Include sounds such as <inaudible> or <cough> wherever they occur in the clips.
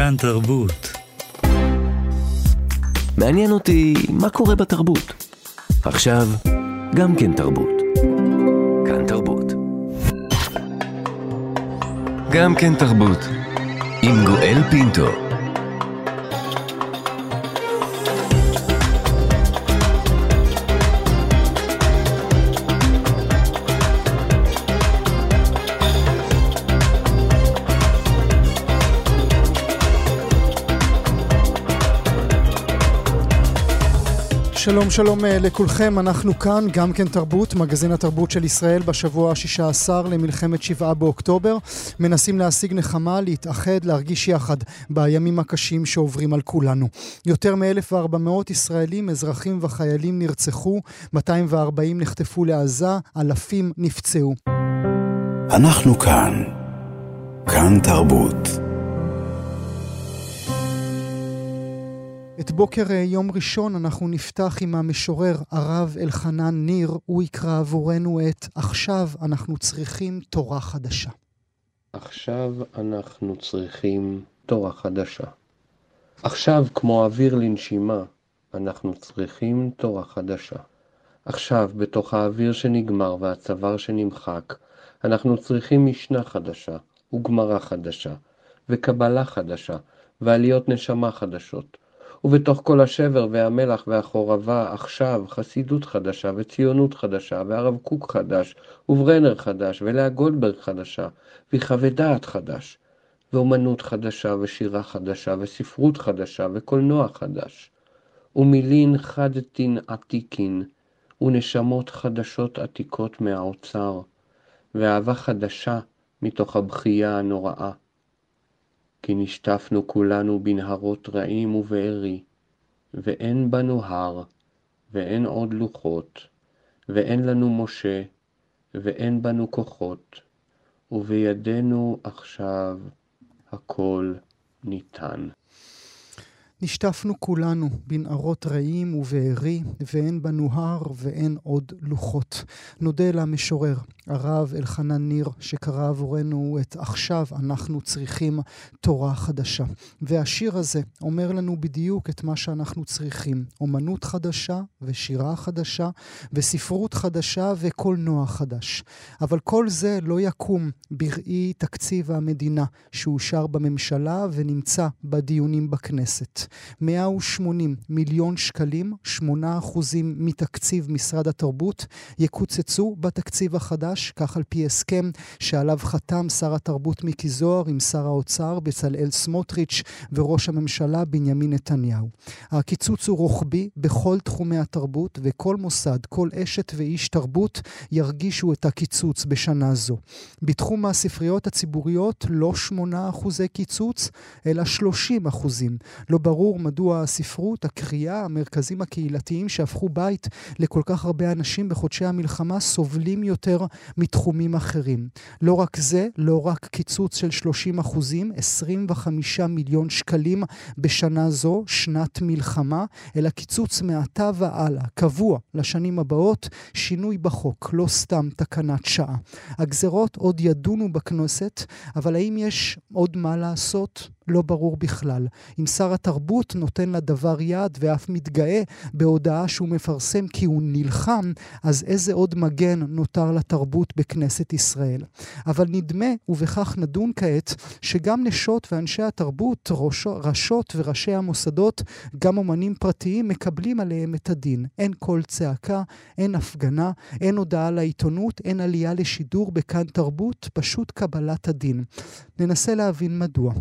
כאן תרבות. מעניין אותי מה קורה בתרבות. עכשיו, גם כן תרבות. כאן תרבות. גם כן תרבות. עם גואל פינטו. שלום שלום אה, לכולכם, אנחנו כאן, גם כן תרבות, מגזין התרבות של ישראל בשבוע ה-16 למלחמת שבעה באוקטובר. מנסים להשיג נחמה, להתאחד, להרגיש יחד בימים הקשים שעוברים על כולנו. יותר מ-1,400 ישראלים, אזרחים וחיילים נרצחו, 240 נחטפו לעזה, אלפים נפצעו. אנחנו כאן, כאן תרבות. את בוקר אה, יום ראשון אנחנו נפתח עם המשורר הרב אלחנן ניר, הוא יקרא עבורנו את "עכשיו אנחנו צריכים תורה חדשה". עכשיו אנחנו צריכים תורה חדשה. עכשיו, כמו אוויר לנשימה, אנחנו צריכים תורה חדשה. עכשיו, בתוך האוויר שנגמר והצוואר שנמחק, אנחנו צריכים משנה חדשה, וגמרא חדשה, וקבלה חדשה, ועליות נשמה חדשות. ובתוך כל השבר והמלח והחורבה עכשיו חסידות חדשה וציונות חדשה והרב קוק חדש וברנר חדש ולאה גולדברג חדשה ויחווה דעת חדש ואומנות חדשה ושירה חדשה וספרות חדשה וקולנוע חדש ומילין חדתין עתיקין ונשמות חדשות עתיקות מהאוצר ואהבה חדשה מתוך הבכייה הנוראה. כי נשטפנו כולנו בנהרות רעים ובארי, ואין בנו הר, ואין עוד לוחות, ואין לנו משה, ואין כנו כוחות, ובידינו עכשיו הכל ניתן. נשטפנו כולנו בנערות רעים ובארי, ואין בנו הר ואין עוד לוחות. נודה למשורר, הרב אלחנן ניר, שקרא עבורנו את עכשיו אנחנו צריכים תורה חדשה. והשיר הזה אומר לנו בדיוק את מה שאנחנו צריכים. אומנות חדשה ושירה חדשה וספרות חדשה וקולנוע חדש. אבל כל זה לא יקום בראי תקציב המדינה שאושר בממשלה ונמצא בדיונים בכנסת. 180 מיליון שקלים, 8% מתקציב משרד התרבות, יקוצצו בתקציב החדש, כך על פי הסכם שעליו חתם שר התרבות מיקי זוהר עם שר האוצר בצלאל סמוטריץ' וראש הממשלה בנימין נתניהו. הקיצוץ הוא רוחבי בכל תחומי התרבות, וכל מוסד, כל אשת ואיש תרבות ירגישו את הקיצוץ בשנה זו. בתחום הספריות הציבוריות לא 8% קיצוץ, אלא 30%. לא ברור ברור מדוע הספרות, הקריאה, המרכזים הקהילתיים שהפכו בית לכל כך הרבה אנשים בחודשי המלחמה סובלים יותר מתחומים אחרים. לא רק זה, לא רק קיצוץ של 30 אחוזים, 25 מיליון שקלים בשנה זו, שנת מלחמה, אלא קיצוץ מעתה והלאה, קבוע לשנים הבאות, שינוי בחוק, לא סתם תקנת שעה. הגזרות עוד ידונו בכנסת, אבל האם יש עוד מה לעשות? לא ברור בכלל. אם שר התרבות נותן לדבר יד ואף מתגאה בהודעה שהוא מפרסם כי הוא נלחם, אז איזה עוד מגן נותר לתרבות בכנסת ישראל? אבל נדמה, ובכך נדון כעת, שגם נשות ואנשי התרבות, ראשות וראשי המוסדות, גם אומנים פרטיים, מקבלים עליהם את הדין. אין קול צעקה, אין הפגנה, אין הודעה לעיתונות, אין עלייה לשידור בכאן תרבות, פשוט קבלת הדין. ננסה להבין מדוע.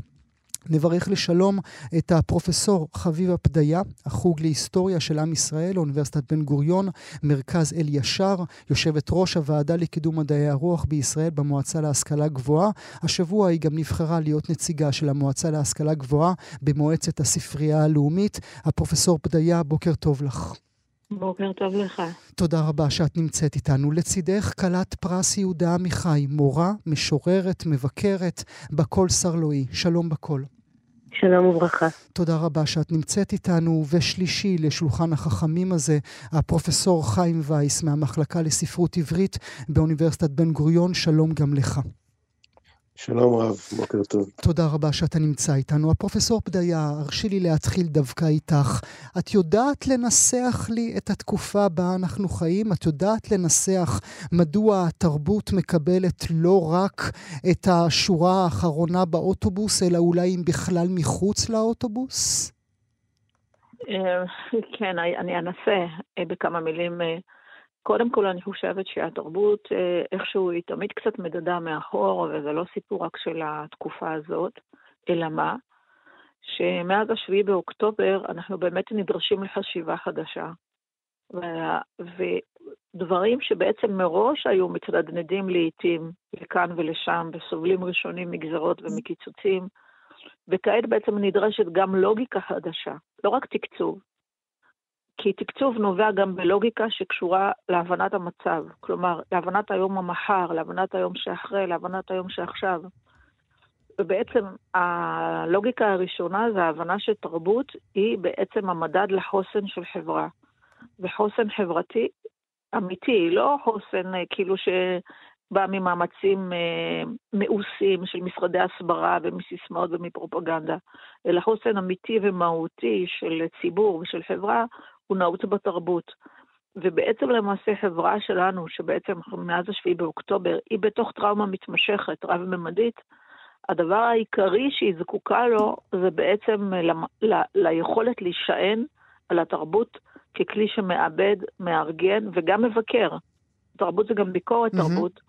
נברך לשלום את הפרופסור חביבה פדיה, החוג להיסטוריה של עם ישראל, אוניברסיטת בן גוריון, מרכז אל ישר, יושבת ראש הוועדה לקידום מדעי הרוח בישראל במועצה להשכלה גבוהה. השבוע היא גם נבחרה להיות נציגה של המועצה להשכלה גבוהה במועצת הספרייה הלאומית. הפרופסור פדיה, בוקר טוב לך. בוקר טוב לך. תודה רבה שאת נמצאת איתנו. לצידך כלת פרס יהודה עמיחי, מורה, משוררת, מבקרת, בקול סרלואי. שלום בקול. שלום וברכה. תודה רבה שאת נמצאת איתנו. ושלישי לשולחן החכמים הזה, הפרופסור חיים וייס מהמחלקה לספרות עברית באוניברסיטת בן גוריון, שלום גם לך. שלום רב, בוקר טוב. תודה רבה שאתה נמצא איתנו. הפרופסור פדיה, הרשי לי להתחיל דווקא איתך. את יודעת לנסח לי את התקופה בה אנחנו חיים? את יודעת לנסח מדוע התרבות מקבלת לא רק את השורה האחרונה באוטובוס, אלא אולי אם בכלל מחוץ לאוטובוס? אה, כן, אני אנסה אה, בכמה מילים. אה, קודם כל, אני חושבת שהתרבות איכשהו היא תמיד קצת מדדה מאחור, וזה לא סיפור רק של התקופה הזאת, אלא מה? שמאז השביעי באוקטובר אנחנו באמת נדרשים לחשיבה חדשה. ודברים שבעצם מראש היו מתנדנדים לעיתים לכאן ולשם, וסובלים ראשונים מגזרות ומקיצוצים, וכעת בעצם נדרשת גם לוגיקה חדשה, לא רק תקצוב. כי תקצוב נובע גם בלוגיקה שקשורה להבנת המצב, כלומר, להבנת היום המחר, להבנת היום שאחרי, להבנת היום שעכשיו. ובעצם הלוגיקה הראשונה זה ההבנה שתרבות היא בעצם המדד לחוסן של חברה. וחוסן חברתי אמיתי, לא חוסן אה, כאילו ש... בא ממאמצים אה, מאוסים של משרדי הסברה ומסיסמאות ומפרופגנדה, אלא חוסן אמיתי ומהותי של ציבור ושל חברה הוא נעוץ בתרבות. ובעצם למעשה חברה שלנו, שבעצם מאז השביעי באוקטובר, היא בתוך טראומה מתמשכת, רב-ממדית, הדבר העיקרי שהיא זקוקה לו זה בעצם ל, ל, ליכולת להישען על התרבות ככלי שמאבד, מארגן וגם מבקר. תרבות זה גם ביקורת תרבות,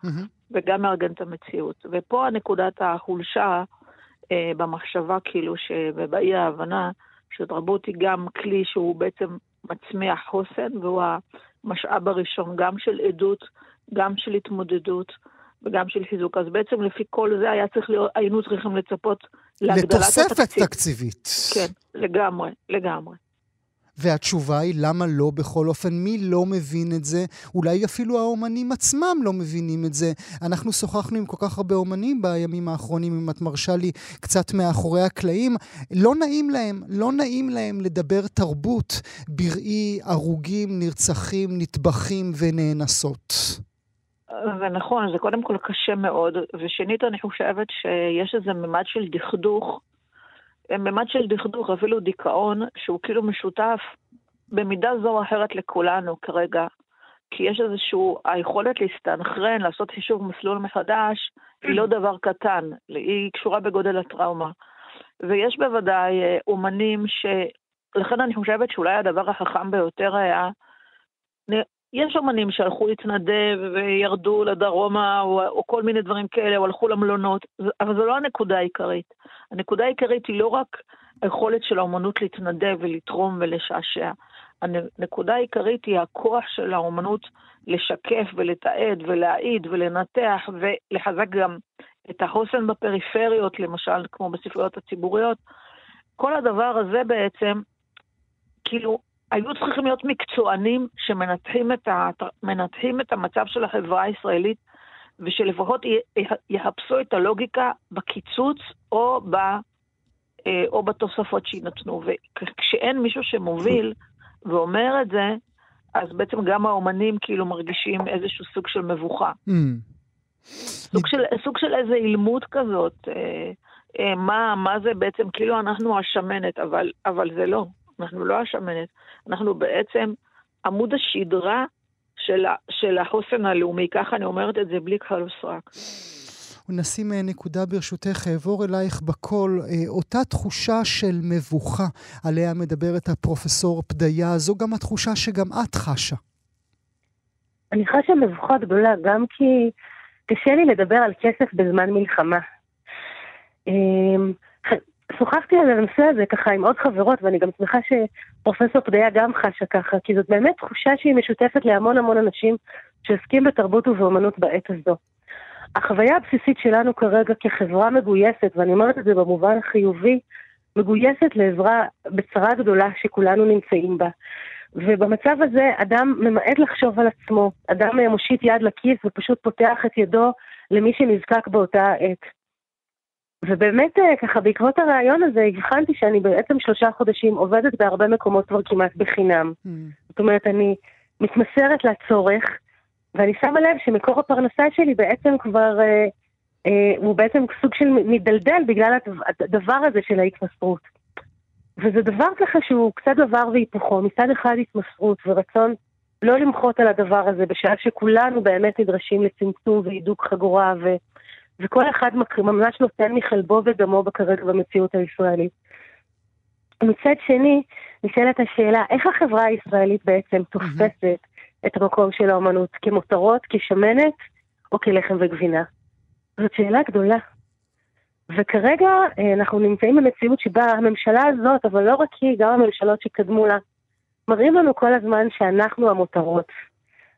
וגם מארגן את המציאות. ופה נקודת החולשה אה, במחשבה, כאילו, ובאי ההבנה, שתרבות היא גם כלי שהוא בעצם מצמיח חוסן, והוא המשאב הראשון גם של עדות, גם של התמודדות. וגם של חיזוק. אז בעצם לפי כל זה היה צריך להיות, היינו צריכים לצפות להגדלת התקציב. לתוספת תקציבית. כן, לגמרי, לגמרי. והתשובה היא למה לא בכל אופן, מי לא מבין את זה? אולי אפילו האומנים עצמם לא מבינים את זה. אנחנו שוחחנו עם כל כך הרבה אומנים בימים האחרונים, אם את מרשה לי קצת מאחורי הקלעים. לא נעים להם, לא נעים להם לדבר תרבות בראי הרוגים, נרצחים, נטבחים ונאנסות. זה נכון, זה קודם כל קשה מאוד, ושנית אני חושבת שיש איזה ממד של דכדוך ממד של דכדוך, אפילו דיכאון, שהוא כאילו משותף במידה זו או אחרת לכולנו כרגע. כי יש איזושהי, היכולת להסתנכרן, לעשות חישוב מסלול מחדש, היא לא דבר קטן, היא קשורה בגודל הטראומה. ויש בוודאי אה, אומנים ש... לכן אני חושבת שאולי הדבר החכם ביותר היה יש אמנים שהלכו להתנדב וירדו לדרומה או, או כל מיני דברים כאלה, או הלכו למלונות, אבל זו לא הנקודה העיקרית. הנקודה העיקרית היא לא רק היכולת של האומנות להתנדב ולתרום ולשעשע. הנקודה העיקרית היא הכוח של האומנות לשקף ולתעד ולהעיד ולנתח ולחזק גם את החוסן בפריפריות, למשל, כמו בספריות הציבוריות. כל הדבר הזה בעצם, כאילו, היו צריכים להיות מקצוענים שמנתחים את, ה, את המצב של החברה הישראלית, ושלפחות יחפשו את הלוגיקה בקיצוץ או, ב, אה, או בתוספות שיינתנו. וכשאין מישהו שמוביל ואומר את זה, אז בעצם גם האומנים כאילו מרגישים איזשהו סוג של מבוכה. Mm. סוג, של, סוג של איזה אילמות כזאת, אה, אה, מה, מה זה בעצם, כאילו אנחנו השמנת, אבל, אבל זה לא. אנחנו לא השמנת, אנחנו בעצם עמוד השדרה של, של החוסן הלאומי, ככה אני אומרת את זה בלי כחל וסרק. נשים אה, נקודה ברשותך, אעבור אלייך בקול. אה, אותה תחושה של מבוכה עליה מדברת הפרופסור פדיה, זו גם התחושה שגם את חשה. אני חשה מבוכה גדולה, גם כי קשה לי לדבר על כסף בזמן מלחמה. שוחחתי על הנושא הזה ככה עם עוד חברות, ואני גם שמחה שפרופסור פדיה גם חשה ככה, כי זאת באמת תחושה שהיא משותפת להמון המון אנשים שעוסקים בתרבות ובאמנות בעת הזו. החוויה הבסיסית שלנו כרגע כחברה מגויסת, ואני אומרת את זה במובן החיובי, מגויסת לעזרה בצרה גדולה שכולנו נמצאים בה. ובמצב הזה אדם ממעט לחשוב על עצמו, אדם מושיט יד לכיס ופשוט פותח את ידו למי שנזקק באותה עת. ובאמת אה, ככה בעקבות הרעיון הזה הבחנתי שאני בעצם שלושה חודשים עובדת בהרבה מקומות כבר כמעט בחינם. Mm. זאת אומרת, אני מתמסרת לצורך, ואני שמה לב שמקור הפרנסה שלי בעצם כבר uh, אה, הוא בעצם סוג של מדלדל בגלל הדבר הזה של ההתמסרות. וזה דבר ככה שהוא קצת דבר והיפוכו, מצד אחד התמסרות ורצון לא למחות על הדבר הזה, בשעה שכולנו באמת נדרשים לצמצום והידוק חגורה, ו, וכל אחד ממש נותן מחלבו ודמו כרגע במציאות הישראלית. מצד שני, נשאלת השאלה, איך החברה הישראלית בעצם תופסת את המקום של האומנות, כמותרות, כשמנת או כלחם וגבינה? זאת שאלה גדולה. וכרגע אה, אנחנו נמצאים במציאות שבה הממשלה הזאת, אבל לא רק היא, גם הממשלות שקדמו לה, מראים לנו כל הזמן שאנחנו המותרות.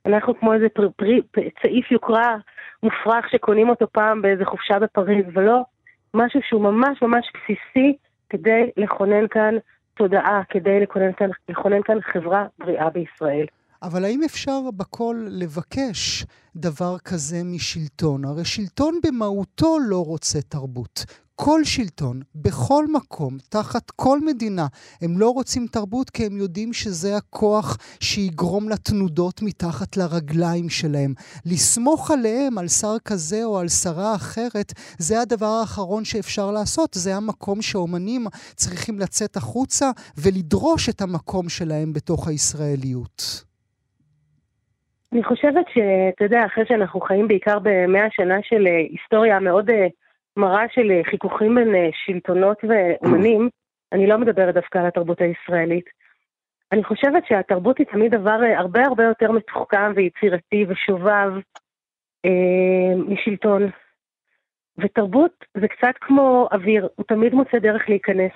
אנחנו כמו איזה פר, פר, פר, צעיף יוקרה מופרך שקונים אותו פעם באיזה חופשה בפריז, ולא משהו שהוא ממש ממש בסיסי כדי לכונן כאן תודעה, כדי לכונן כאן, לכונן כאן חברה בריאה בישראל. אבל האם אפשר בכל לבקש דבר כזה משלטון? הרי שלטון במהותו לא רוצה תרבות. כל שלטון, בכל מקום, תחת כל מדינה, הם לא רוצים תרבות כי הם יודעים שזה הכוח שיגרום לתנודות מתחת לרגליים שלהם. לסמוך עליהם, על שר כזה או על שרה אחרת, זה הדבר האחרון שאפשר לעשות. זה המקום שאומנים צריכים לצאת החוצה ולדרוש את המקום שלהם בתוך הישראליות. אני חושבת שאתה יודע, אחרי שאנחנו חיים בעיקר במאה שנה של אה, היסטוריה מאוד אה, מראה של אה, חיכוכים בין שלטונות ואומנים, <clears throat> אני לא מדברת דווקא על התרבות הישראלית. אני חושבת שהתרבות היא תמיד דבר הרבה הרבה יותר מתוחכם ויצירתי ושובב אה, משלטון. ותרבות זה קצת כמו אוויר, הוא תמיד מוצא דרך להיכנס,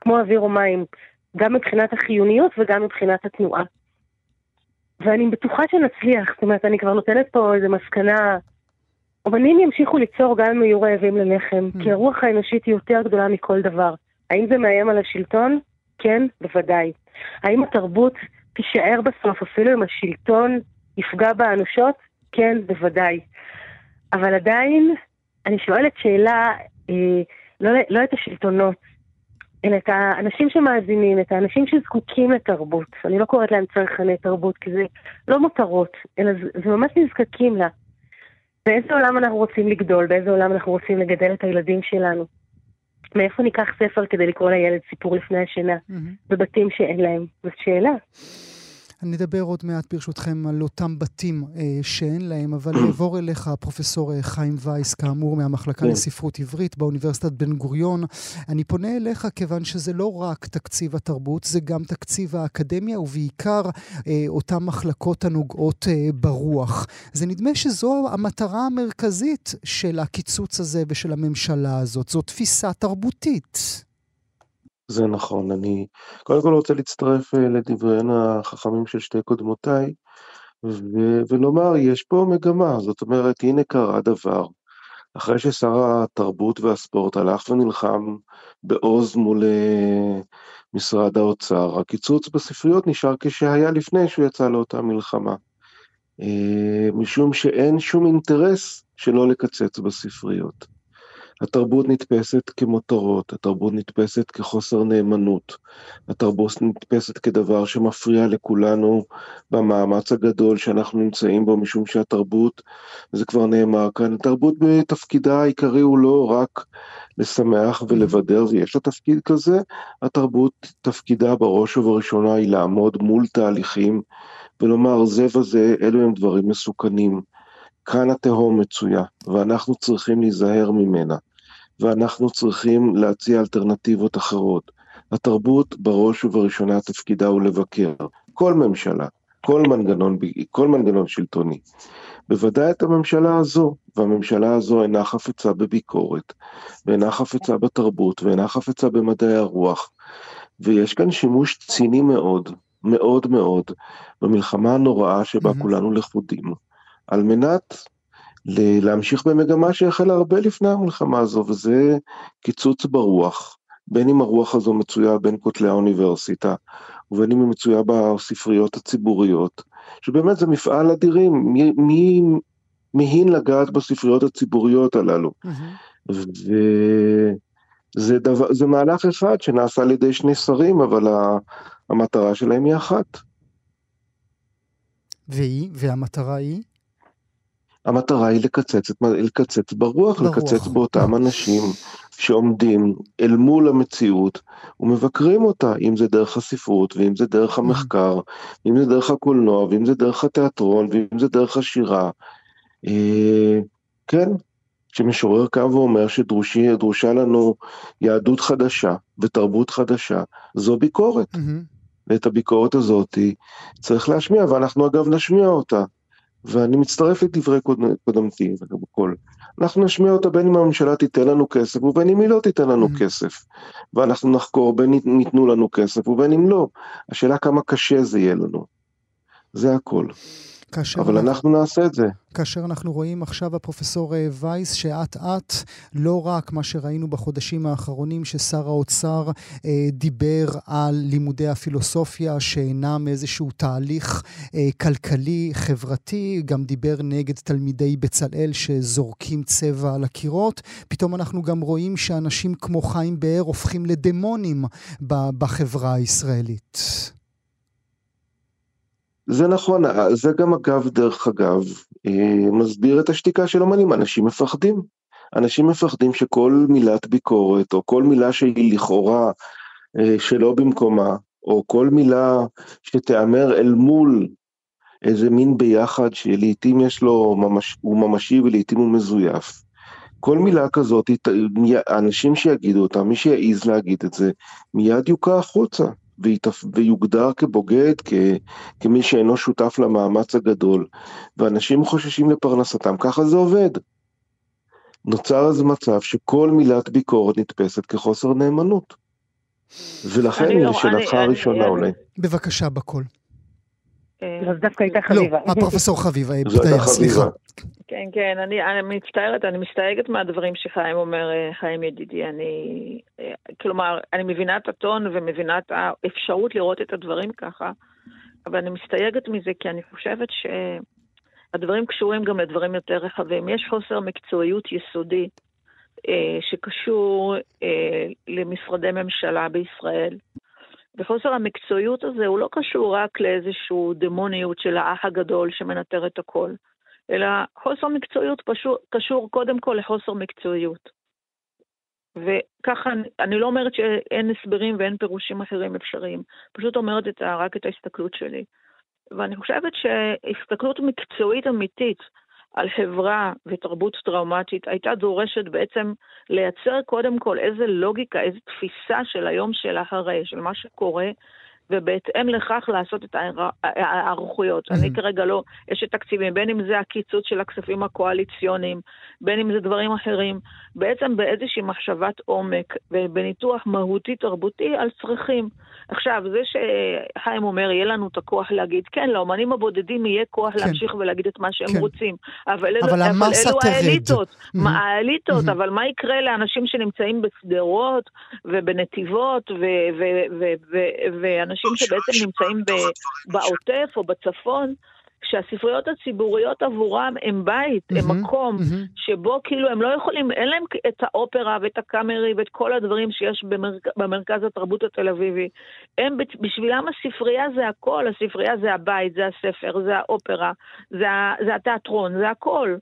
כמו אוויר או מים, גם מבחינת החיוניות וגם מבחינת התנועה. ואני בטוחה שנצליח, זאת אומרת, אני כבר נותנת פה איזו מסקנה. אומנים ימשיכו ליצור גם אם יהיו רעבים ללחם, mm. כי הרוח האנושית היא יותר גדולה מכל דבר. האם זה מאיים על השלטון? כן, בוודאי. האם התרבות תישאר בסוף, אפילו אם השלטון יפגע בה אנושות? כן, בוודאי. אבל עדיין, אני שואלת שאלה, אה, לא, לא את השלטונות, אלא את האנשים שמאזינים, את האנשים שזקוקים לתרבות. אני לא קוראת להם צרכני תרבות, כי זה לא מותרות, אלא זה, זה ממש נזקקים לה. באיזה עולם אנחנו רוצים לגדול? באיזה עולם אנחנו רוצים לגדל את הילדים שלנו? מאיפה ניקח ספר כדי לקרוא לילד סיפור לפני השינה, mm-hmm. בבתים שאין להם? זאת שאלה. נדבר עוד מעט ברשותכם על אותם בתים אה, שאין להם, אבל <clears throat> נעבור אליך, פרופסור אה, חיים וייס, כאמור, מהמחלקה כן. לספרות עברית באוניברסיטת בן גוריון. אני פונה אליך כיוון שזה לא רק תקציב התרבות, זה גם תקציב האקדמיה, ובעיקר אה, אותן מחלקות הנוגעות אה, ברוח. זה נדמה שזו המטרה המרכזית של הקיצוץ הזה ושל הממשלה הזאת. זו תפיסה תרבותית. זה נכון, אני קודם כל רוצה להצטרף אה, לדבריהן החכמים של שתי קודמותיי, ו- ולומר, יש פה מגמה, זאת אומרת, הנה קרה דבר. אחרי ששר התרבות והספורט הלך ונלחם בעוז מול אה, משרד האוצר, הקיצוץ בספריות נשאר כשהיה לפני שהוא יצא לאותה מלחמה. אה, משום שאין שום אינטרס שלא לקצץ בספריות. התרבות נתפסת כמותרות, התרבות נתפסת כחוסר נאמנות, התרבות נתפסת כדבר שמפריע לכולנו במאמץ הגדול שאנחנו נמצאים בו, משום שהתרבות, זה כבר נאמר כאן, התרבות בתפקידה העיקרי הוא לא רק לשמח ולבדר, ויש לה תפקיד כזה, התרבות תפקידה בראש ובראשונה היא לעמוד מול תהליכים ולומר זה וזה, אלו הם דברים מסוכנים. כאן התהום מצויה, ואנחנו צריכים להיזהר ממנה. ואנחנו צריכים להציע אלטרנטיבות אחרות. התרבות בראש ובראשונה תפקידה הוא לבקר. כל ממשלה, כל מנגנון, כל מנגנון שלטוני. בוודאי את הממשלה הזו, והממשלה הזו אינה חפצה בביקורת, ואינה חפצה בתרבות, ואינה חפצה במדעי הרוח. ויש כאן שימוש ציני מאוד, מאוד מאוד, במלחמה הנוראה שבה mm-hmm. כולנו לכודים, על מנת להמשיך במגמה שהחלה הרבה לפני המלחמה הזו, וזה קיצוץ ברוח, בין אם הרוח הזו מצויה בין כותלי האוניברסיטה, ובין אם היא מצויה בספריות הציבוריות, שבאמת זה מפעל אדירים, מי, מי מהין לגעת בספריות הציבוריות הללו. Mm-hmm. וזה דבר, זה מהלך אחד שנעשה על ידי שני שרים, אבל המטרה שלהם היא אחת. והיא? והמטרה היא? המטרה היא לקצץ, לקצץ ברוח, ברוח. לקצץ באותם אנשים שעומדים אל מול המציאות ומבקרים אותה, אם זה דרך הספרות, ואם זה דרך המחקר, ואם זה דרך הקולנוע, ואם זה דרך התיאטרון, ואם זה דרך השירה. אה, כן, שמשורר קם ואומר שדרושה לנו יהדות חדשה ותרבות חדשה, זו ביקורת. מהמם. ואת הביקורת הזאת צריך להשמיע, ואנחנו אגב נשמיע אותה. ואני מצטרף לדברי קוד- קודמתי, בכל. אנחנו נשמיע אותה בין אם הממשלה תיתן לנו כסף ובין אם היא לא תיתן לנו Mhm. כסף. ואנחנו נחקור בין אם ייתנו לנו כסף ובין אם לא. השאלה כמה קשה זה יהיה לנו. זה הכל. כאשר אבל אנחנו נעשה את זה. כאשר אנחנו רואים עכשיו, הפרופסור אה, וייס, שאט אט, לא רק מה שראינו בחודשים האחרונים, ששר האוצר אה, דיבר על לימודי הפילוסופיה שאינם איזשהו תהליך אה, כלכלי, חברתי, גם דיבר נגד תלמידי בצלאל שזורקים צבע על הקירות, פתאום אנחנו גם רואים שאנשים כמו חיים באר הופכים לדמונים בחברה הישראלית. זה נכון, זה גם אגב, דרך אגב, אה, מסביר את השתיקה של אומנים, אנשים מפחדים. אנשים מפחדים שכל מילת ביקורת, או כל מילה שהיא לכאורה אה, שלא במקומה, או כל מילה שתיאמר אל מול איזה מין ביחד שלעיתים יש לו, ממש, הוא ממשי ולעיתים הוא מזויף. כל מילה כזאת, האנשים שיגידו אותה, מי שיעז להגיד את זה, מיד יוקע החוצה. ויתפ- ויוגדר כבוגד, כ, כמי שאינו שותף למאמץ הגדול, ואנשים חוששים לפרנסתם, ככה זה עובד. נוצר אז מצב שכל מילת ביקורת נתפסת כחוסר נאמנות. ולכן, לא- לשאלתך אני- הראשונה אני- אולי, בבקשה, בקול. אה, אז דווקא הייתה לא, חביבה. הפרופסור חביבה, אה, בדיה, סליחה. כן, כן, אני, אני מצטערת, אני מסתייגת מהדברים שחיים אומר, אה, חיים ידידי. אני, כלומר, אני מבינה את הטון ומבינה את האפשרות לראות את הדברים ככה, אבל אני מסתייגת מזה כי אני חושבת שהדברים קשורים גם לדברים יותר רחבים. יש חוסר מקצועיות יסודי שקשור למשרדי ממשלה בישראל. וחוסר המקצועיות הזה הוא לא קשור רק לאיזושהי דמוניות של האח הגדול שמנטר את הכל. אלא חוסר מקצועיות פשוט קשור קודם כל לחוסר מקצועיות. וככה, אני- לא אומרת שאין הסברים ואין פירושים אחרים אפשריים, פשוט אומרת את רק את ההסתכלות שלי. ואני חושבת שהסתכלות מקצועית אמיתית על חברה ותרבות טראומטית הייתה דורשת בעצם לייצר קודם כל איזה לוגיקה, איזה תפיסה של היום של אחרי, של מה שקורה, ובהתאם לכך לעשות את ההיער- ההיערכויות. אני. כרגע לא אשת תקציבים, בין אם זה הקיצוץ של הכספים הקואליציוניים, בין אם זה דברים אחרים, בעצם באיזושהי מחשבת עומק ובניתוח מהותי תרבותי על צרכים. עכשיו, זה שחיים אומר, יהיה לנו את הכוח להגיד, כן, לאומנים הבודדים יהיה כוח כן. להמשיך ולהגיד את מה שהם כן. רוצים. אבל, אבל המסה אלו תרד. האליטות. Mhm. מה, האליטות, Mhm. אבל מה יקרה לאנשים שנמצאים בשדרות ובנתיבות ו- ואנשים שבעצם נמצאים ב- בעוטף או בצפון, כשהספריות הציבוריות עבורם הם בית, הם מהמם, מקום מהמם. שבו כאילו הם לא יכולים, אין להם את האופרה ואת הקאמרי ואת כל הדברים שיש במרכ... במרכז התרבות התל אביבי. הם, בשבילם הספרייה זה הכל, הספרייה זה הבית, זה הספר, זה האופרה, זה, ה... זה התיאטרון, זה הכל.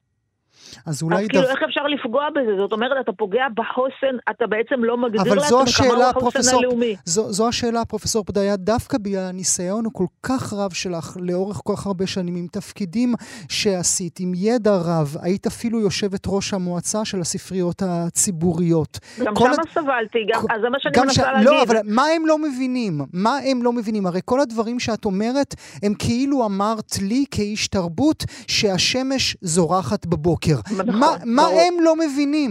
אז אולי... אז כאילו, דו- איך אפשר לפגוע בזה? זאת אומרת, אתה פוגע בחוסן, אתה בעצם לא מגדיר לעצמך מהו החוסן פרופסור, הלאומי. זו, זו השאלה, פרופסור פדיה, דווקא בגלל הניסיון הכל כך רב שלך לאורך כל כך הרבה שנים, עם תפקידים שעשית, עם ידע רב, היית אפילו יושבת ראש המועצה של הספריות הציבוריות. גם שמה הד- סבלתי, גם, כל- אז זה מה שאני מנסה ש... להגיד. לא, אבל מה הם לא מבינים? מה הם לא מבינים? הרי כל הדברים שאת אומרת, הם כאילו אמרת לי כאיש תרבות שהשמש זורחת בבוקר. נכון, מה, מה ברור. הם לא מבינים?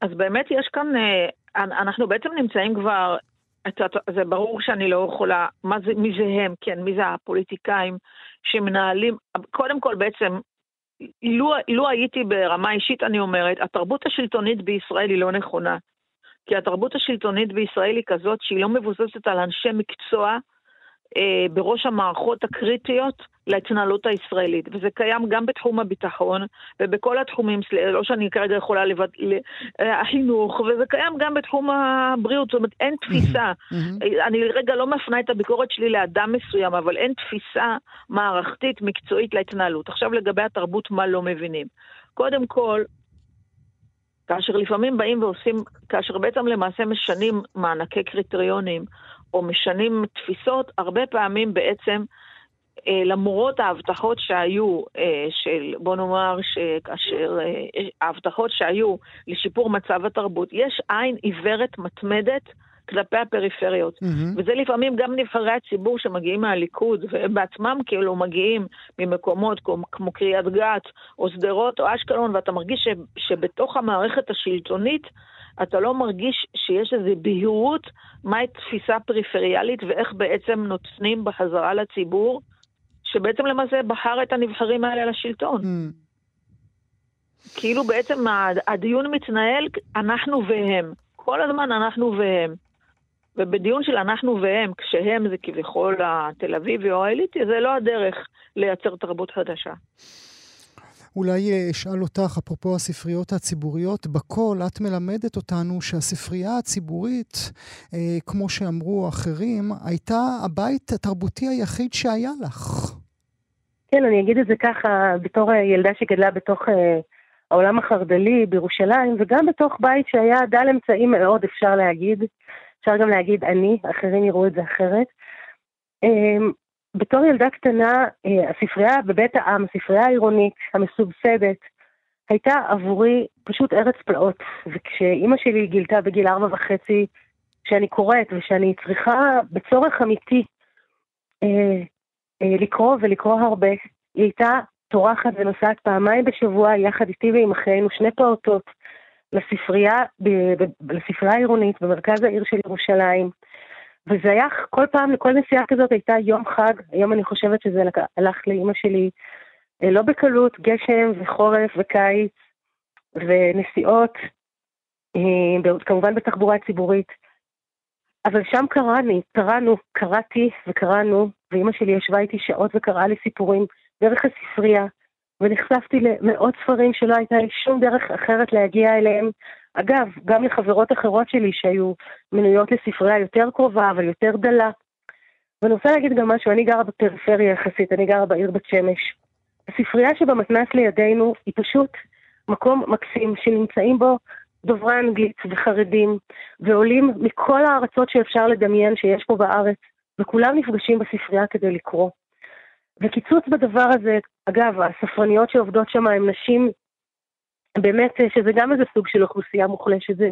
אז באמת יש כאן, אה, אנ- אנחנו בעצם נמצאים כבר, זה ברור שאני לא יכולה, מה זה, מי זה הם, כן, מי זה הפוליטיקאים שמנהלים, קודם כל בעצם, לו, לו הייתי ברמה אישית, אני אומרת, התרבות השלטונית בישראל היא לא נכונה. כי התרבות השלטונית בישראל היא כזאת שהיא לא מבוססת על אנשי מקצוע אה, בראש המערכות הקריטיות להתנהלות הישראלית. וזה קיים גם בתחום הביטחון ובכל התחומים, לא שאני כרגע יכולה לבד... אה, החינוך, וזה קיים גם בתחום הבריאות. זאת אומרת, אין תפיסה. אני רגע לא מפנה את הביקורת שלי לאדם מסוים, אבל אין תפיסה מערכתית, מקצועית להתנהלות. עכשיו לגבי התרבות, מה לא מבינים. קודם כל, כאשר לפעמים באים ועושים, כאשר בעצם למעשה משנים מענקי קריטריונים או משנים תפיסות, הרבה פעמים בעצם, אה, למרות ההבטחות שהיו, אה, של, בוא נאמר שכאשר, אה, ההבטחות שהיו לשיפור מצב התרבות, יש עין עיוורת מתמדת כלפי הפריפריות. Mm-hmm. וזה לפעמים גם נבחרי הציבור שמגיעים מהליכוד, והם בעצמם כאילו מגיעים ממקומות כמו, כמו קריית גת, או שדרות, או אשקלון, ואתה מרגיש ש, שבתוך המערכת השלטונית, אתה לא מרגיש שיש איזו בהירות מהי תפיסה פריפריאלית ואיך בעצם נותנים בחזרה לציבור, שבעצם למעשה בחר את הנבחרים האלה לשלטון. Mm. כאילו בעצם הדיון מתנהל אנחנו והם. כל הזמן אנחנו והם. ובדיון של אנחנו והם, כשהם זה כביכול התל אביבי או האליטי, זה לא הדרך לייצר תרבות חדשה. אולי אה, אשאל אותך, אפרופו הספריות הציבוריות, בכל את מלמדת אותנו שהספרייה הציבורית, אה, כמו שאמרו אחרים, הייתה הבית התרבותי היחיד שהיה לך. כן, אני אגיד את זה ככה, בתור אה, ילדה שגדלה בתוך אה, העולם החרד"לי בירושלים, וגם בתוך בית שהיה דל אמצעים מאוד, אפשר להגיד. אפשר גם להגיד אני, אחרים יראו את זה אחרת. אמ, בתור ילדה קטנה, אה, הספרייה בבית העם, הספרייה העירונית, המסובסדת, הייתה עבורי פשוט ארץ פלאות. וכשאימא שלי גילתה בגיל ארבע וחצי שאני קוראת ושאני צריכה בצורך אמיתי אה, אה, לקרוא ולקרוא הרבה, היא הייתה טורחת ונוסעת פעמיים בשבוע יחד איתי ועם אחינו, שני פעוטות, לספרייה, לספרייה העירונית במרכז העיר של ירושלים. וזה היה כל פעם, לכל נסיעה כזאת הייתה יום חג, היום אני חושבת שזה הלך לאימא שלי אה, לא בקלות, גשם וחורף וקיץ ונסיעות, אה, כמובן בתחבורה ציבורית. אבל שם קראני, קראנו, קראתי וקראנו, ואימא שלי ישבה איתי שעות וקראה לי סיפורים דרך הספרייה, ונחשפתי למאות ספרים שלא הייתה לי שום דרך אחרת להגיע אליהם. אגב, גם לחברות אחרות שלי שהיו מנויות לספרייה יותר קרובה, אבל יותר דלה. ואני רוצה להגיד גם משהו, אני גרה בפריפריה יחסית, אני גרה בעיר בת שמש. הספרייה שבמתנ"ס לידינו היא פשוט מקום מקסים שנמצאים בו דוברי אנגלית וחרדים ועולים מכל הארצות שאפשר לדמיין שיש פה בארץ, וכולם נפגשים בספרייה כדי לקרוא. וקיצוץ בדבר הזה, אגב, הספרניות שעובדות שם הן נשים, באמת שזה גם איזה סוג של אוכלוסייה מוחלשת, זה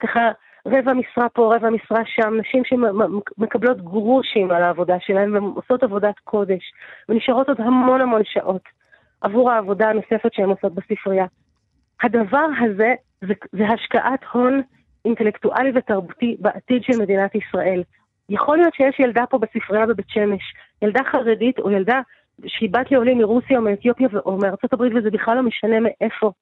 ככה רבע משרה פה, רבע משרה שם, נשים שמקבלות גרושים על העבודה שלהן והן עושות עבודת קודש, ונשארות עוד המון המון שעות עבור העבודה הנוספת שהן עושות בספרייה. הדבר הזה זה, זה השקעת הון אינטלקטואלי ותרבותי בעתיד של מדינת ישראל. יכול להיות שיש ילדה פה בספרייה בבית שמש, ילדה חרדית או ילדה שהיא בת לעולים מרוסיה או מאתיופיה או מארצות הברית וזה בכלל לא משנה מאיפה.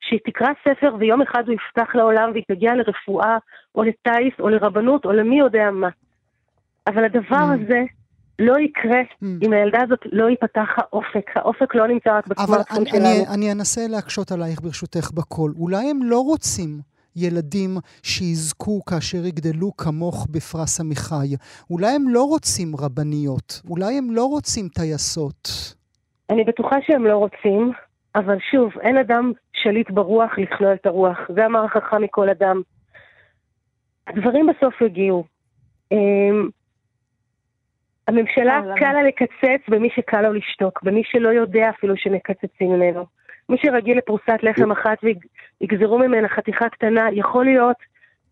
שהיא תקרא ספר ויום אחד הוא יפתח לעולם והיא תגיע לרפואה או לטיס או לרבנות או למי יודע מה. אבל הדבר mm. הזה לא יקרה mm. אם הילדה הזאת לא ייפתח האופק. האופק לא נמצא רק בסמארטפון שלנו. אבל אני, אני אנסה להקשות עלייך ברשותך בקול. אולי הם לא רוצים ילדים שיזכו כאשר יגדלו כמוך בפרס עמיחי. אולי הם לא רוצים רבניות, אולי הם לא רוצים טייסות. אני בטוחה שהם לא רוצים, אבל שוב, אין אדם שליט ברוח לכלול את הרוח. זה אמר החכם מכל אדם. הדברים בסוף יגיעו. אמ, הממשלה קל לה לקצץ במי שקל לו לשתוק, במי שלא יודע אפילו שמקצצים ממנו. מי שרגיל לפרוסת לחם אחת ויגזרו ממנה חתיכה קטנה, יכול להיות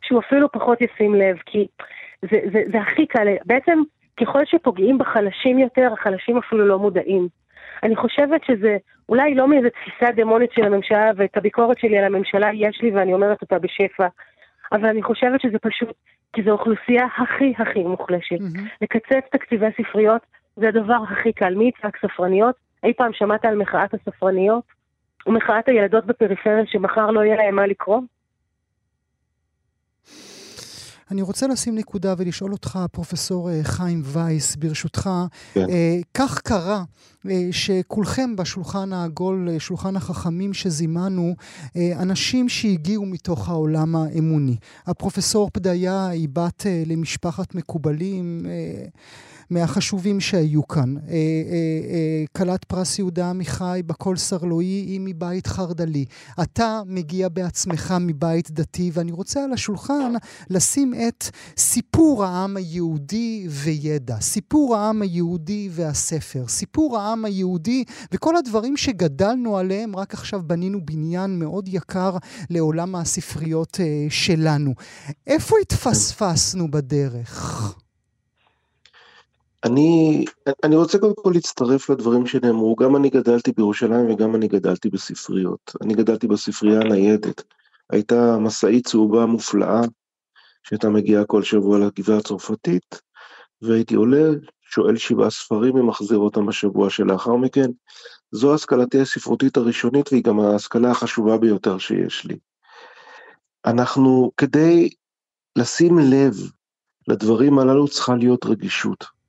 שהוא אפילו פחות ישים לב, כי זה, זה, זה הכי קל. בעצם, ככל שפוגעים בחלשים יותר, החלשים אפילו לא מודעים. אני חושבת שזה אולי לא מאיזו תפיסה דמונית של הממשלה, ואת הביקורת שלי על הממשלה יש לי ואני אומרת אותה בשפע, אבל אני חושבת שזה פשוט, כי זו אוכלוסייה הכי הכי מוחלשת. Mm-hmm. לקצץ תקציבי ספריות זה הדבר הכי קל. מי יצעק ספרניות? אי פעם שמעת על מחאת הספרניות? ומחאת הילדות בפריפריה שמחר לא יהיה להם מה לקרוא? אני רוצה לשים נקודה ולשאול אותך, פרופסור אה, חיים וייס, ברשותך, כן. אה, כך קרה אה, שכולכם בשולחן העגול, שולחן החכמים שזימנו, אה, אנשים שהגיעו מתוך העולם האמוני. הפרופסור פדיה היא בת אה, למשפחת מקובלים. מהחשובים שהיו כאן. אה, אה, אה, כלת פרס יהודה עמיחי בקול סרלואי היא מבית חרד"לי. אתה מגיע בעצמך מבית דתי, ואני רוצה על השולחן לשים את סיפור העם היהודי וידע. סיפור העם היהודי והספר. סיפור העם היהודי וכל הדברים שגדלנו עליהם, רק עכשיו בנינו בניין מאוד יקר לעולם הספריות שלנו. איפה התפספסנו בדרך? אני, אני רוצה קודם כל להצטרף לדברים שנאמרו, גם אני גדלתי בירושלים וגם אני גדלתי בספריות. אני גדלתי בספרייה הניידת. הייתה משאית צהובה מופלאה, שהייתה מגיעה כל שבוע לגבעה הצרפתית, והייתי עולה, שואל שבעה ספרים ומחזיר אותם בשבוע שלאחר מכן. זו השכלתי הספרותית הראשונית והיא גם ההשכלה החשובה ביותר שיש לי. אנחנו, כדי לשים לב לדברים הללו צריכה להיות רגישות.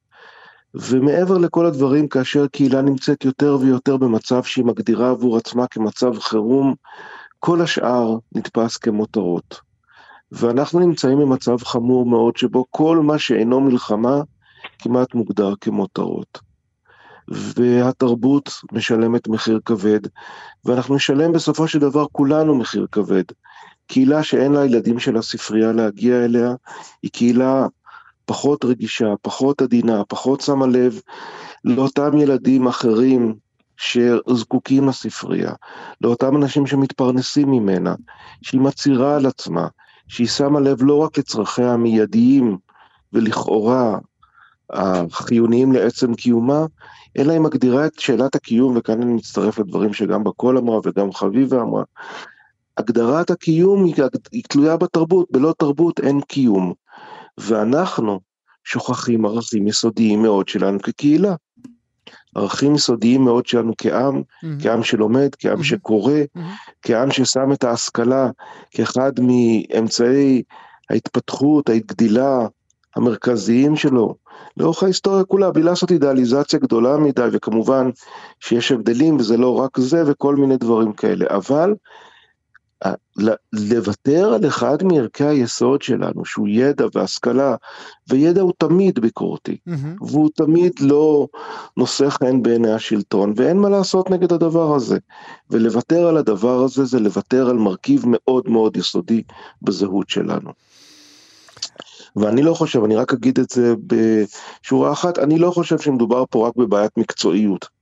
ומעבר לכל הדברים, כאשר קהילה נמצאת יותר ויותר במצב שהיא מגדירה עבור עצמה כמצב חירום, כל השאר נתפס כמותרות. ואנחנו נמצאים במצב חמור מאוד, שבו כל מה שאינו מלחמה כמעט מוגדר כמותרות. והתרבות משלמת מחיר כבד, ואנחנו נשלם בסופו של דבר כולנו מחיר כבד. קהילה שאין לה ילדים של הספרייה להגיע אליה, היא קהילה פחות רגישה, פחות עדינה, פחות שמה לב לאותם ילדים אחרים שזקוקים לספרייה, לאותם אנשים שמתפרנסים ממנה, שהיא מצהירה על עצמה, שהיא שמה לב לא רק לצרכיה המיידיים ולכאורה החיוניים לעצם קיומה, אלא היא מגדירה את שאלת הקיום, וכאן אני מצטרף לדברים שגם בקול אמרה וגם חביבה אמרה, הגדרת הקיום היא, היא תלויה בתרבות, בלא תרבות אין קיום. ואנחנו שוכחים ערכים יסודיים מאוד שלנו כקהילה. ערכים יסודיים מאוד שלנו כעם, mm-hmm. כעם שלומד, כעם mm-hmm. שקורא, mm-hmm. כעם ששם את ההשכלה כאחד מאמצעי ההתפתחות, הגדילה המרכזיים שלו, לאורך ההיסטוריה כולה, בלי לעשות אידאליזציה גדולה מדי, וכמובן שיש הבדלים וזה לא רק זה וכל מיני דברים כאלה, אבל לוותר על אחד מערכי היסוד שלנו, שהוא ידע והשכלה, וידע הוא תמיד ביקורתי, mm-hmm. והוא תמיד לא נושא חן בעיני השלטון, ואין מה לעשות נגד הדבר הזה. ולוותר על הדבר הזה זה לוותר על מרכיב מאוד מאוד יסודי בזהות שלנו. ואני לא חושב, אני רק אגיד את זה בשורה אחת, אני לא חושב שמדובר פה רק בבעיית מקצועיות.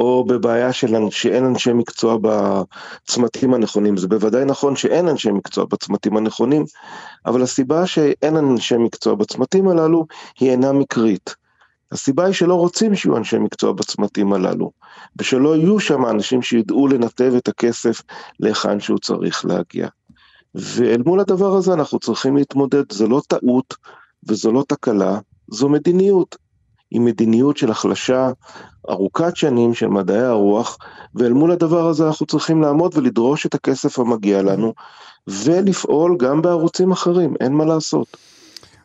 או בבעיה של שאין אנשי מקצוע בצמתים הנכונים. זה בוודאי נכון שאין אנשי מקצוע בצמתים הנכונים, אבל הסיבה שאין אנשי מקצוע בצמתים הללו היא אינה מקרית. הסיבה היא שלא רוצים שיהיו אנשי מקצוע בצמתים הללו, ושלא יהיו שם אנשים שידעו לנתב את הכסף להיכן שהוא צריך להגיע. ואל מול הדבר הזה אנחנו צריכים להתמודד, זו לא טעות וזו לא תקלה, זו מדיניות. היא מדיניות של החלשה ארוכת שנים של מדעי הרוח, ואל מול הדבר הזה אנחנו צריכים לעמוד ולדרוש את הכסף המגיע לנו, ולפעול גם בערוצים אחרים, אין מה לעשות.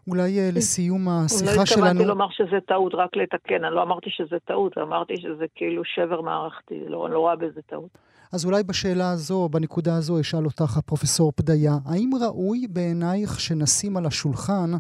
אולי אה, לסיום השיחה שלנו... לא התכוונתי לומר שזה טעות, רק לתקן, אני לא אמרתי שזה טעות, אמרתי שזה כאילו שבר מערכתי, לא, אני לא רואה בזה טעות. אז אולי בשאלה הזו, בנקודה הזו, אשאל אותך, הפרופסור פדיה, האם ראוי בעינייך שנשים על השולחן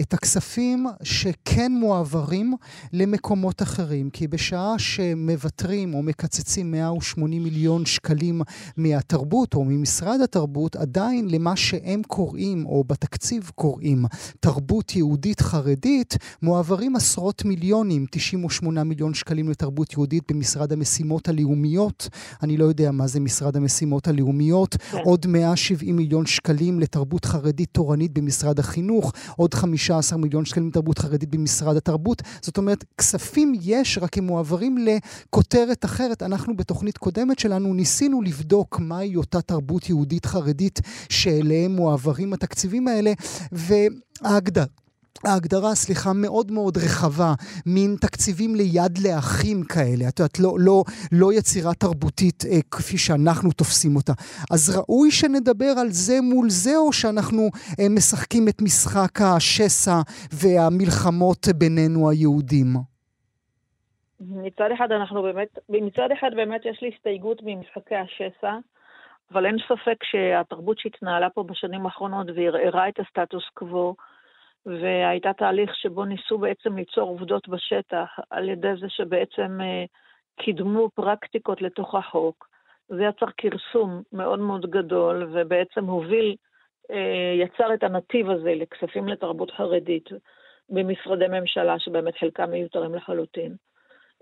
את הכספים שכן מועברים למקומות אחרים? כי בשעה שמוותרים או מקצצים 180 מיליון שקלים מהתרבות או ממשרד התרבות, עדיין למה שהם קוראים, או בתקציב קוראים, תרבות יהודית חרדית, מועברים עשרות מיליונים, 98 מיליון שקלים לתרבות יהודית במשרד המשימות הלאומיות. אני לא יודע יודע מה זה משרד המשימות הלאומיות, כן. עוד 170 מיליון שקלים לתרבות חרדית תורנית במשרד החינוך, עוד 15 מיליון שקלים לתרבות חרדית במשרד התרבות. זאת אומרת, כספים יש, רק הם מועברים לכותרת אחרת. אנחנו בתוכנית קודמת שלנו ניסינו לבדוק מהי אותה תרבות יהודית חרדית שאליהם מועברים התקציבים האלה, וההגדרה... ההגדרה, סליחה, מאוד מאוד רחבה, מין תקציבים ליד לאחים כאלה, את יודעת, לא, לא, לא יצירה תרבותית אה, כפי שאנחנו תופסים אותה. אז ראוי שנדבר על זה מול זה, או שאנחנו אה, משחקים את משחק השסע והמלחמות בינינו היהודים? מצד אחד אנחנו באמת, מצד אחד באמת יש לי הסתייגות ממשחקי השסע, אבל אין ספק שהתרבות שהתנהלה פה בשנים האחרונות וערערה את הסטטוס קוו, והייתה תהליך שבו ניסו בעצם ליצור עובדות בשטח על ידי זה שבעצם אה, קידמו פרקטיקות לתוך החוק. זה יצר כרסום מאוד מאוד גדול, ובעצם הוביל, אה, יצר את הנתיב הזה לכספים לתרבות חרדית במשרדי ממשלה, שבאמת חלקם מיותרים לחלוטין.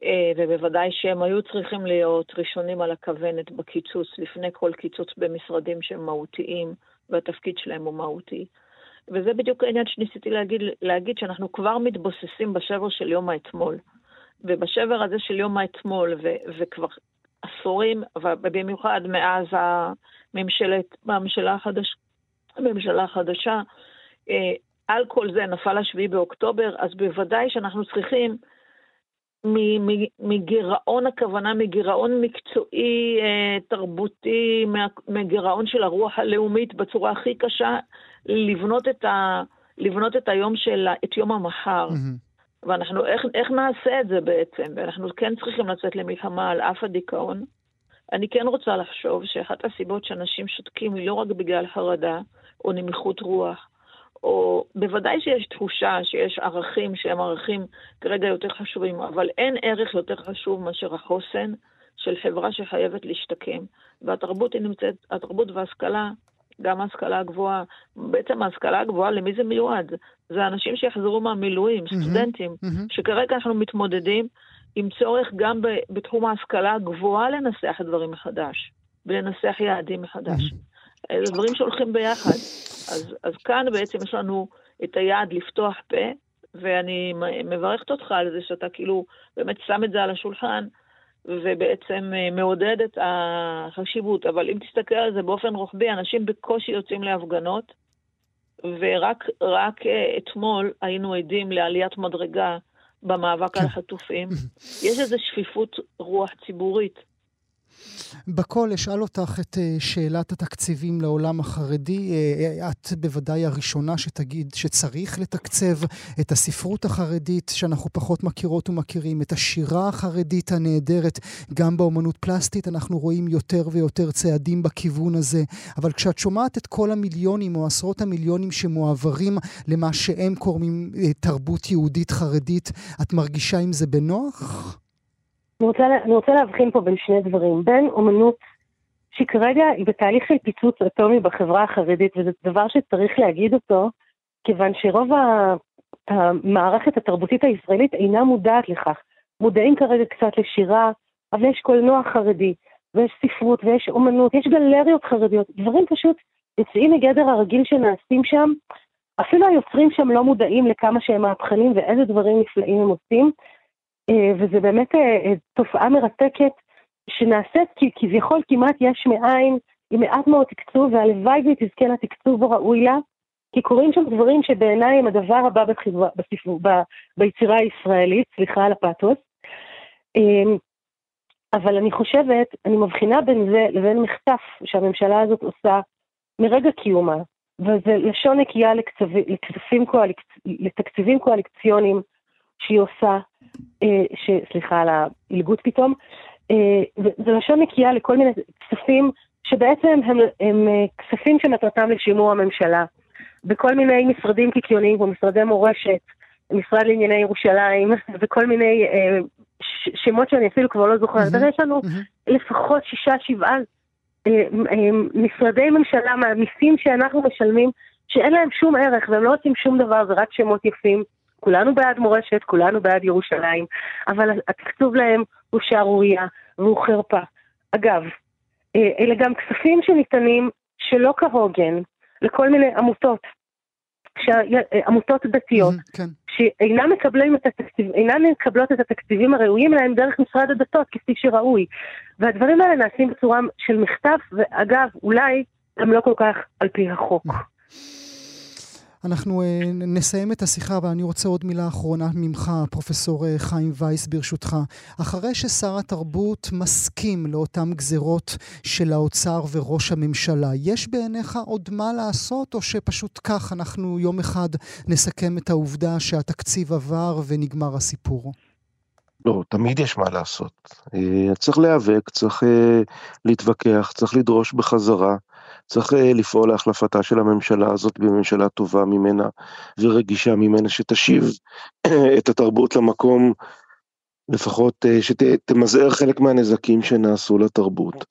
אה, ובוודאי שהם היו צריכים להיות ראשונים על הכוונת בקיצוץ, לפני כל קיצוץ במשרדים שהם מהותיים, והתפקיד שלהם הוא מהותי. וזה בדיוק העניין שניסיתי להגיד, להגיד שאנחנו כבר מתבוססים בשבר של יום האתמול. ובשבר הזה של יום האתמול, ו, וכבר עשורים, ובמיוחד מאז הממשלת, הממשלה החדשה, הממשלה החדשה, אה, על כל זה נפל השביעי באוקטובר, אז בוודאי שאנחנו צריכים מגירעון הכוונה, מגירעון מקצועי, אה, תרבותי, מגירעון של הרוח הלאומית בצורה הכי קשה, לבנות את, ה, לבנות את היום של, את יום המחר. Mm-hmm. ואנחנו, איך, איך נעשה את זה בעצם? ואנחנו כן צריכים לצאת למלחמה על אף הדיכאון. אני כן רוצה לחשוב שאחת הסיבות שאנשים שותקים היא לא רק בגלל חרדה או נמיכות רוח, או בוודאי שיש תחושה שיש ערכים שהם ערכים כרגע יותר חשובים, אבל אין ערך יותר חשוב מאשר החוסן של חברה שחייבת להשתקם. והתרבות היא נמצאת, התרבות וההשכלה, גם ההשכלה הגבוהה, בעצם ההשכלה הגבוהה, למי זה מיועד? זה אנשים שיחזרו מהמילואים, mm-hmm, סטודנטים, mm-hmm. שכרגע אנחנו מתמודדים עם צורך גם בתחום ההשכלה הגבוהה לנסח את דברים מחדש, ולנסח יעדים מחדש. Mm-hmm. אלה דברים שהולכים ביחד. אז, אז כאן בעצם יש לנו את היעד לפתוח פה, ואני מברכת אותך על זה שאתה כאילו באמת שם את זה על השולחן, ובעצם אה, מעודד את החשיבות. אבל אם תסתכל על זה באופן רוחבי, אנשים בקושי יוצאים להפגנות, ורק אה, אתמול היינו עדים לעליית מדרגה במאבק על כן. החטופים. <laughs> יש איזו שפיפות רוח ציבורית. בכל אשאל אותך את אה, שאלת התקציבים לעולם החרדי. אה, אה, את בוודאי הראשונה שתגיד שצריך לתקצב את הספרות החרדית, שאנחנו פחות מכירות ומכירים, את השירה החרדית הנהדרת, גם באומנות פלסטית אנחנו רואים יותר ויותר צעדים בכיוון הזה. אבל כשאת שומעת את כל המיליונים או עשרות המיליונים שמועברים למה שהם קוראים תרבות יהודית חרדית, את מרגישה עם זה בנוח? אני רוצה, אני רוצה להבחין פה בין שני דברים. בין אומנות שכרגע היא בתהליך של פיצוץ אטומי בחברה החרדית, וזה דבר שצריך להגיד אותו, כיוון שרוב המערכת התרבותית הישראלית אינה מודעת לכך. מודעים כרגע קצת לשירה, אבל יש קולנוע חרדי, ויש ספרות, ויש אומנות, יש גלריות חרדיות, דברים פשוט יוצאים מגדר הרגיל שנעשים שם. אפילו היוצרים שם לא מודעים לכמה שהם מהפכנים ואיזה דברים נפלאים הם עושים. אה, וזה באמת אה, אה, תופעה מרתקת שנעשית כי כביכול כמעט יש מאין, עם מעט מאוד תקצוב, והלוואי והיא תזכה לתקצוב הראוי לה, כי קורים שם דברים שבעיניי הם הדבר הבא בחברה, בספר, ב, ביצירה הישראלית, סליחה על הפתוס. אמ, אבל אני חושבת, אני מבחינה בין זה לבין מחטף שהממשלה הזאת עושה מרגע קיומה, וזה לשון נקייה לכספים קואליק... לתקציבים קואלקציוניים שהיא עושה, ש, סליחה על העילגות פתאום, אה, זה לשון נקייה לכל מיני כספים שבעצם הם, הם אה, כספים שמטרתם לשימור הממשלה. בכל מיני משרדים קיקיוניים כמו משרדי מורשת, משרד לענייני ירושלים <laughs> וכל מיני אה, שמות שאני אפילו כבר לא זוכרת. Mm-hmm. יש לנו mm-hmm. לפחות שישה, שבעה אה, אה, משרדי ממשלה מהמיסים שאנחנו משלמים, שאין להם שום ערך והם לא עושים שום דבר, זה רק שמות יפים. כולנו בעד מורשת, כולנו בעד ירושלים, אבל התקצוב להם הוא שערורייה והוא חרפה. אגב, אה, אלה גם כספים שניתנים שלא כהוגן לכל מיני עמותות, אה, עמותות דתיות, כן. שאינן את התקציב, מקבלות את התקציבים הראויים להם דרך משרד הדתות כפי שראוי. והדברים האלה נעשים בצורה של מחטף, ואגב, אולי גם לא כל כך על פי החוק. אנחנו uh, נסיים את השיחה, אבל אני רוצה עוד מילה אחרונה ממך, פרופסור uh, חיים וייס, ברשותך. אחרי ששר התרבות מסכים לאותן גזרות של האוצר וראש הממשלה, יש בעיניך עוד מה לעשות, או שפשוט כך אנחנו יום אחד נסכם את העובדה שהתקציב עבר ונגמר הסיפור? לא, תמיד יש מה לעשות. צריך להיאבק, צריך להתווכח, צריך לדרוש בחזרה. צריך אה, לפעול להחלפתה של הממשלה הזאת בממשלה טובה ממנה ורגישה ממנה, שתשיב את התרבות למקום, לפחות אה, שתמזער חלק מהנזקים שנעשו לתרבות.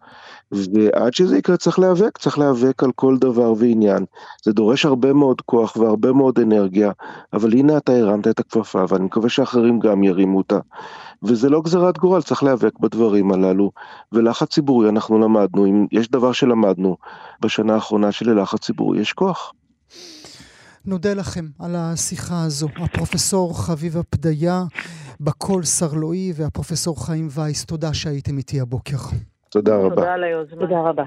ועד שזה יקרה צריך להיאבק, צריך להיאבק על כל דבר ועניין. זה דורש הרבה מאוד כוח והרבה מאוד אנרגיה, אבל הנה אתה הרמת את הכפפה, ואני מקווה שאחרים גם ירימו אותה. וזה לא גזירת גורל, צריך להיאבק בדברים הללו. ולחץ ציבורי אנחנו למדנו, אם יש דבר שלמדנו בשנה האחרונה שללחץ ציבורי יש כוח. נודה לכם על השיחה הזו. הפרופסור חביבה פדיה, בקול סרלואי, והפרופסור חיים וייס, תודה שהייתם איתי הבוקר. תודה רבה. תודה על היוזמה. תודה רבה.